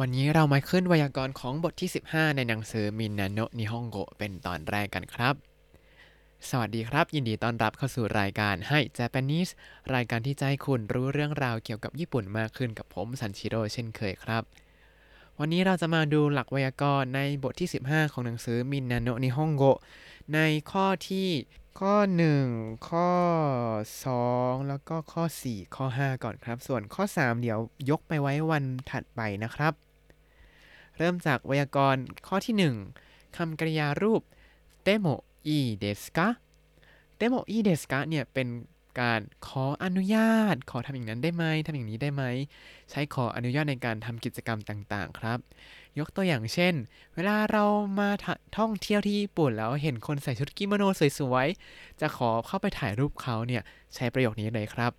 วันนี้เรามาขึ้นไวยากรณ์ของบทที่ 15 ในหนังสือมินนาโนะนิฮงโกเป็นตอนแรกกันครับ สวัสดีครับ ยินดีต้อนรับเข้าสู่รายการให้ Japanese รายการที่จะให้คุณรู้เรื่องราวเกี่ยวกับญี่ปุ่นมากขึ้นกับผมซันชิโร่เช่นเคยครับ วันนี้เราจะมาดูหลักไวยากรณ์ในบทที่ 15 ของหนังสือมินนาโนะนิฮงโกในข้อที่ ข้อ 1 ข้อ 2 แล้วก็ข้อ 4 ข้อ 5 ก่อนครับ ส่วนข้อ 3 เดี๋ยวยกไปไว้วันถัดไปนะครับ เริ่มจากไวยากรณ์ข้อที่ 1คำกริยารูปてもいいですか てもいいですかเนี่ยเป็นการขออนุญาต ขอทำอย่างนั้นได้ไหมทำอย่างนี้ได้ไหม ใช้ขออนุญาตในการทำกิจกรรมต่างๆ ครับ ยกตัวอย่างเช่น เวลาเรามาท่องเที่ยวที่ญี่ปุ่นแล้วเห็นคนใส่ชุดกิโมโนสวยๆ จะขอเข้าไปถ่ายรูปเขาเนี่ยใช้ประโยคนี้เลยครับ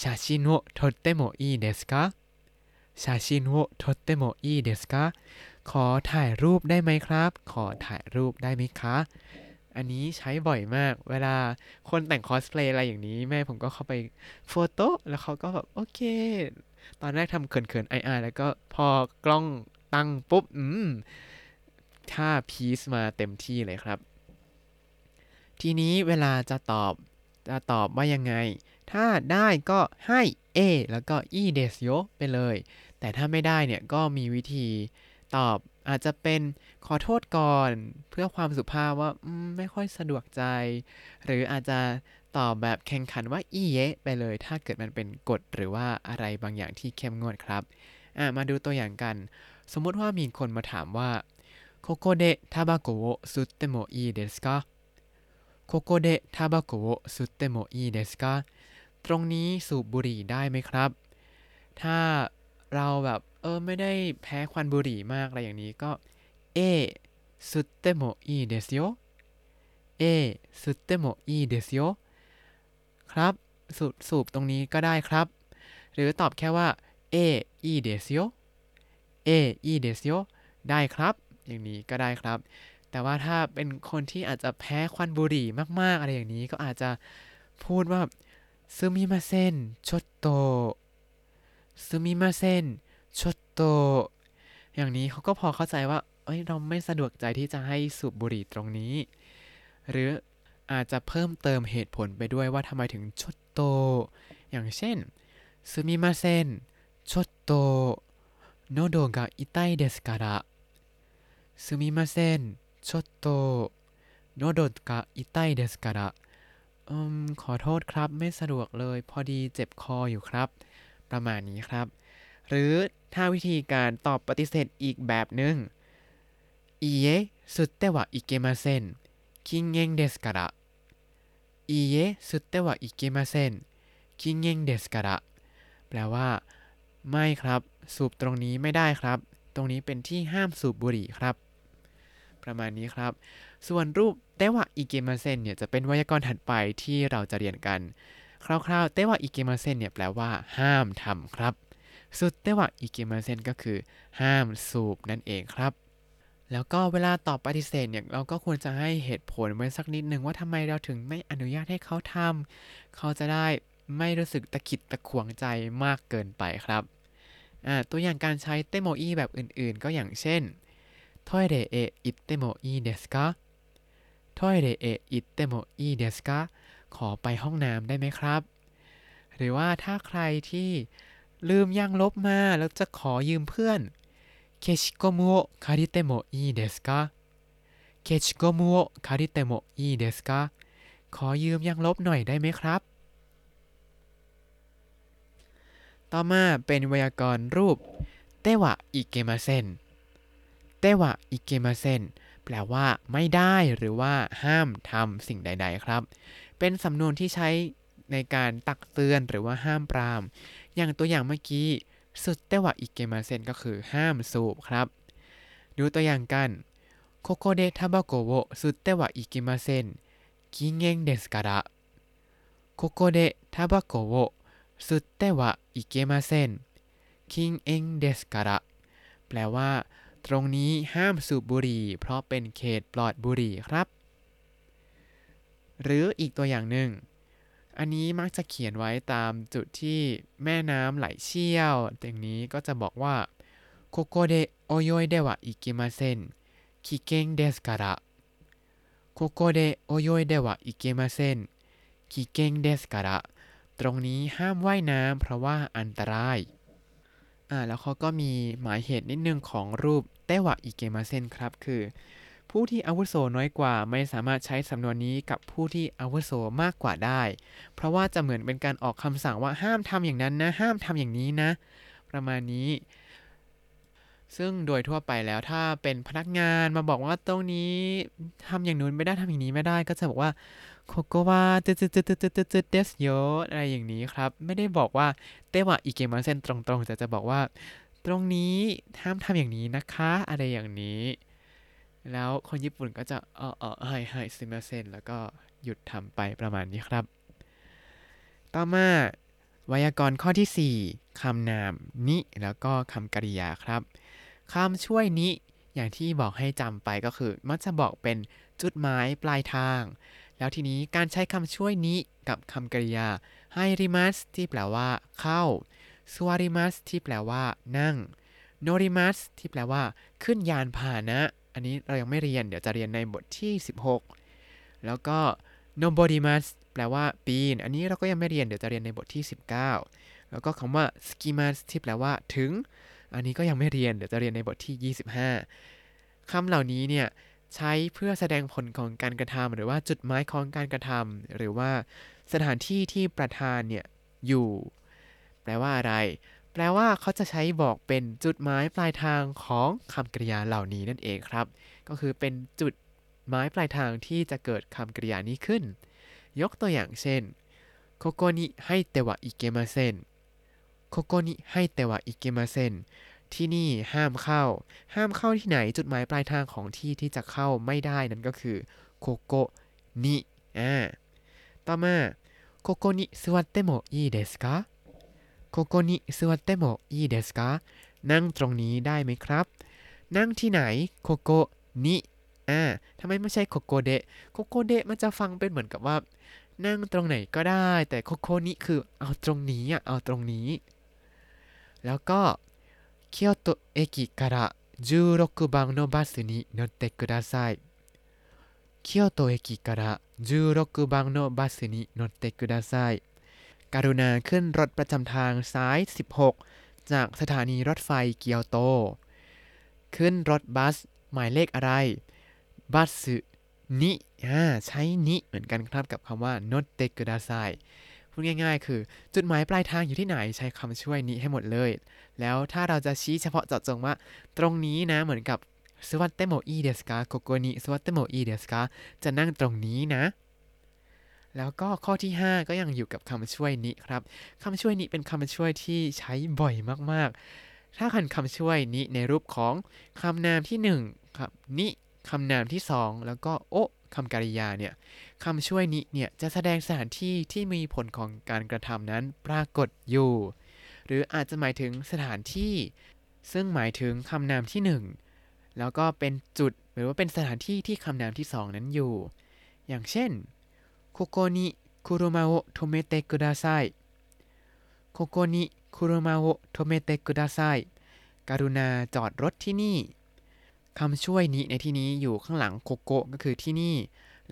写真を撮ってもいいですか 写真を撮ってもいいですかขอถ่ายรูปได้ไหมครับ ขอถ่ายรูปได้ไหมคะ อันนี้ใช้บ่อยมาก เวลาคนแต่งคอสเพลย์อะไรอย่างนี้ แม่ผมก็เข้าไป photo แล้วเขาก็แบบ โอเค ตอนแรกทำเขินๆไออแล้วก็พอกล้อง ตั้งปุ๊บ อืมท่าพีซมาเต็มที่เลยครับ ทีนี้เวลาจะตอบจะตอบว่ายังไง ถ้าได้ก็ให้ A แล้วก็อีเดสโยไปเลย แต่ถ้าไม่ได้เนี่ยก็มีวิธีตอบอาจจะเป็นขอโทษก่อนเพื่อความสุภาพว่าไม่ค่อยสะดวกใจ หรืออาจจะตอบแบบแข่งขันว่าอีเยะไปเลย ถ้าเกิดมันเป็นกฎหรือว่าอะไรบางอย่างที่เข้มงวดครับมาดูตัวอย่างกัน สมมุติว่ามีคนมาถามว่าここでタバコを吸ってもいいですかここでタバコを吸ってもいいですかตรงนี้สูบบุหรี่ได้ไหมครับ ถ้าเราแบบเออไม่ได้แพ้ควันบุหรี่มากอะไรอย่างนี้ก็เอ吸ってもいいですよเอ吸ってもいいですよครับสูบสูบตรงนี้ก็ได้ครับ หรือตอบแค่ว่าเอいいですよ เออีเดสโยได้ครับ อย่างนี้ก็ได้ครับ แต่ว่าถ้าเป็นคนที่อาจจะแพ้ควันบุหรี่มาก ๆ อะไรอย่างนี้ก็อาจจะพูดว่าซึมิมาเซนชดโตซึมิมาเซนชดโตอย่างนี้เขาก็พอเข้าใจว่าเอ้ยเราไม่สะดวกใจที่จะให้สูบบุหรี่ตรงนี้ หรืออาจจะเพิ่มเติมเหตุผลไปด้วยว่าทำไมถึงชดโต อย่างเช่นซึมิมาเซนชดโต 喉が痛いですからすみませんちょっと喉が痛いですからอืมขอโทษครับไม่สะดวกเลย พอดีเจ็บคออยู่ครับ ประมาณนี้ครับ หรือถ้าวิธีการตอบปฏิเสธอีกแบบหนึ่งいいえ吸ってはいけません禁煙ですからいいえ吸ってはいけません禁煙ですからแปลว่า ไม่ครับ สูบตรงนี้ไม่ได้ครับ ตรงนี้เป็นที่ห้ามสูบบุหรี่ครับ ประมาณนี้ครับ ส่วนรูปเตวะอิเกมาเซนเนี่ยจะเป็นไวยากรณ์ถัดไปที่เราจะเรียนกัน คร่าวๆ เตวะอิเกมาเซนเนี่ยแปลว่า ห้ามทำครับสุดเตวะอิเกมาเซนก็คือ ห้ามสูบนั่นเองครับ แล้วก็เวลาตอบปฏิเสธเนี่ยเราก็ควรจะให้เหตุผลไว้สักนิดหนึ่งว่าทำไมเราถึงไม่อนุญาตให้เขาทำเขาจะได้ไม่รู้สึกตะขิดตะขวงใจมากเกินไปครับ ตัวอย่างการใช้เตโมอีแบบอื่นๆ ก็อย่างเช่นトイレへ行ってもいいですかトイレへ行ってもいいですかขอไปห้องน้ำได้ไหมครับ หรือว่าถ้าใครที่ลืมยางลบมาแล้วจะขอยืมเพื่อนเคชิโกมุโอคาริเตโมอีเดสกาเคชิโกมุโอคาริเตโมอีเดสกาขอยืมยางลบหน่อยได้ไหมครับ ต่อมาเป็นไวยากรณ์รูปてはいけません てはいけませんแปลว่าไม่ได้หรือว่าห้ามทำสิ่งใด ๆ ครับ เป็นสำนวนที่ใช้ในการตักเตือนหรือว่าห้ามปราม อย่างตัวอย่างเมื่อกี้吸ってはいけませんก็คือห้ามสูบครับ ดูตัวอย่างกันここでたばこを吸ってはいけません 禁煙ですから ここでたばこを 吸ってはいけません 禁煙ですからแปลว่า ตรงนี้ห้ามสูบบุหรี่ เพราะเป็นเขตปลอดบุหรี่ครับ หรืออีกตัวอย่างหนึ่ง อันนี้มักจะเขียนไว้ตามจุดที่แม่น้ำไหลเชี่ยว ตรงนี้ก็จะบอกว่าโคโกเดโอโยเดวะอิเกมาเซนคิเกงเดสการะโคโกเดโอโยเดวะอิเกมาเซนคิเกงเดสการะ ตรงนี้ห้ามว่ายน้ำเพราะว่าอันตรายอ่าแล้วเขาก็มีหมายเหตุนิดนึงของรูปเตวะอิเกมาเซนครับ คือ ผู้ที่อาวุโสน้อยกว่าไม่สามารถใช้สำนวนนี้กับผู้ที่อาวุโสมากกว่าได้ เพราะว่าจะเหมือนเป็นการออกคำสั่งว่าห้ามทำอย่างนั้นนะ ห้ามทำอย่างนี้นะ ประมาณนี้ ซึ่งโดยทั่วไปแล้วถ้าเป็นพนักงานมาบอกว่าตรงนี้ทำอย่างนู้นไม่ได้ทำอย่างนี้ไม่ได้ ก็จะบอกว่าโคโกวาตึ๊ดตึ๊ดตึ๊ดตึ๊ดตึ๊ดตึ๊ดเดสโยอะไรอย่างนี้ครับ ไม่ได้บอกว่าเตวะอิเกมาเซนตรงๆแต่จะบอกว่า ตรงนี้ห้ามทำอย่างนี้นะคะ อะไรอย่างนี้ แล้วคนญี่ปุ่นก็จะเออเออให้ให้ซิมาเซนแล้วก็หยุดทำไปประมาณนี้ครับ ต่อมาไวยากรณ์ข้อที่ 4คำนามนิแล้วก็คำกริยาครับ คำช่วยนิอย่างที่บอกให้จำไปก็คือ มักจะบอกเป็นจุดหมายปลายทาง แล้วทีนี้การใช้คำช่วยนิกับคำกริยาให้ริมัสที่แปลว่า เข้าสวาริมัสที่แปลว่า นั่งโนริมัสที่แปลว่า ขึ้นยานพาหนะ อันนี้เรายังไม่เรียนเดี๋ยวจะเรียนในบทที่ 16 แล้วก็โนบอดิมัสแปลว่า ปีน อันนี้เราก็ยังไม่เรียนเดี๋ยวจะเรียนในบทที่ 19 แล้วก็คำว่าสกิมัสที่แปลว่า ถึง อันนี้ก็ยังไม่เรียนเดี๋ยวจะเรียนในบทที่ 25คำเหล่านี้เนี่ยใช้เพื่อแสดงผลของการกระทำหรือว่าจุดหมายของการกระทำหรือว่าสถานที่ที่ประธานเนี่ยอยู่ แปลว่าอะไร แปลว่าเขาจะใช้บอกเป็นจุดหมายปลายทางของคำกริยาเหล่านี้นั่นเองครับ ก็คือเป็นจุดหมายปลายทางที่จะเกิดคำกริยานี้ขึ้น ยกตัวอย่างเช่นここに入ってはいけません ここに入ってはいけませんที่นี่ห้ามเข้า ห้ามเข้าที่ไหนจุดหมายปลายทางของที่ที่จะเข้าไม่ได้นั่นก็คือここに อ่าต่อมา ここに座ってもいいですか ここに座ってもいいですかนั่งตรงนี้ได้ไหมครับ นั่งที่ไหนここに อ่าทำไมไม่ใช่ ここで ここでมันจะฟังเป็นเหมือนกับว่า นั่งตรงไหนก็ได้ แต่โคโกนิคือเอาตรงนี้อะเอาตรงนี้ แล้วก็京都駅から16番のバスに乗ってください京都駅から16番のバスに乗ってくださいกรุณาขึ้นรถประจำทางซ้าย 16 จากสถานีรถไฟเกียวโต ขึ้นรถบัส หมายเลขอะไร บัสนิอ่าใช้นิเหมือนกันครับกับคำว่า n o t e k u d a s a i พูดง่ายๆ คือ จุดหมายปลายทางอยู่ที่ไหนใช้คำช่วยนิให้หมดเลย แล้วถ้าเราจะชี้เฉพาะเจาะจงว่า ตรงนี้นะเหมือนกับสวัตเตโมอีเดสกาโกโกนิสวัตเตโมอีเดสกาจะนั่งตรงนี้นะ แล้วก็ข้อที่ 5 ก็ยังอยู่กับคำช่วยนิครับคำช่วยนิเป็นคำช่วยที่ใช้บ่อยมากๆ ถ้าคันคำช่วยนิในรูปของคำนามที่1ครับนิคำนามที่ 2 แล้วก็โอคำกริยาเนี่ย คำช่วยนี้เนี่ยจะแสดงสถานที่ที่มีผลของการกระทำนั้นปรากฏอยู่ หรืออาจจะหมายถึงสถานที่ ซึ่งหมายถึงคำนามที่ 1 แล้วก็เป็นจุดหรือว่าเป็นสถานที่ที่คำนามที่ 2 นั้นอยู่ อย่างเช่นここに車を止めてくださいここに車を止めてくださいกรุกรุณาจอดรถที่นี่คำช่วย に ในที่นี้อยู่ข้างหลัง ここก็คือที่นี่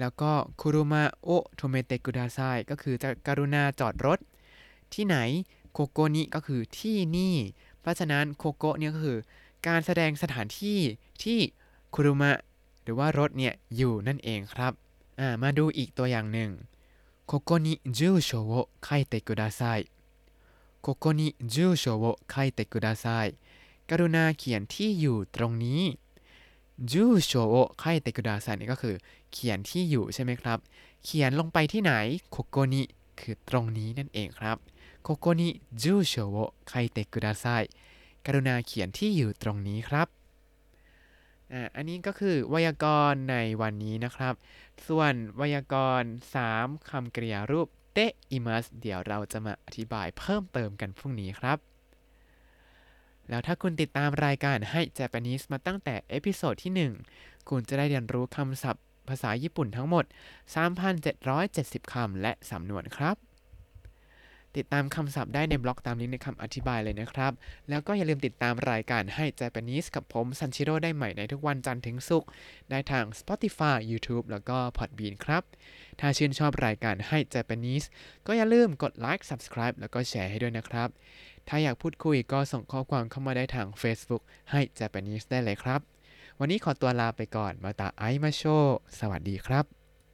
แล้วก็車を止めてくださいก็คือจะกรุณาจอดรถ ที่ไหนここに ก็คือที่นี่ เพราะฉะนั้นここ เนี่ยก็คือ การแสดงสถานที่ที่คุรุมะหรือว่ารถเนี่ยอยู่นั่นเองครับมาดูอีกตัวอย่างหนึ่งここに住所を書いてくださいここに住所を書いてくださいกรุณาเขียนที่อยู่ตรงนี้ 住所を書いてください นี่ก็คือเขียนที่อยู่ใช่ไหมครับ เขียนลงไปที่ไหนここに คือตรงนี้นั่นเองครับここに住所を書いてくださいกรุณาเขียนที่อยู่ตรงนี้ครับอันนี้ก็คือไวยากรณ์ในวันนี้นะครับ ส่วนไวยากรณ์ 3คำกริยารูปていますเดี๋ยวเราจะมาอธิบายเพิ่มเติมกันพรุ่งนี้ครับ แล้วถ้าคุณติดตามรายการให้ Japanese มาตั้งแต่ episode ที่ 1 คุณจะได้เรียนรู้คำศัพท์ภาษาญี่ปุ่นทั้งหมด 3,770 คำและสำนวนครับ ติดตามคำศัพท์ได้ในบล็อกตามลิงก์ในคำอธิบายเลยนะครับ แล้วก็อย่าลืมติดตามรายการให้ Japanese กับผมซันชิโร่ได้ใหม่ในทุกวันจันทร์ถึงศุกร์ได้ทาง Spotify YouTube แล้วก็ Podbean ครับ ถ้าชื่นชอบรายการให้ Japanese ก็อย่าลืมกดไลค์ Subscribe แล้วก็แชร์ให้ด้วยนะครับ ถ้าอยากพูดคุยก็ส่งข้อความเข้ามาได้ทาง Facebook ให้ Japanese ได้เลยครับ วันนี้ขอตัวลาไปก่อนมาตาไอมาโช สวัสดีครับ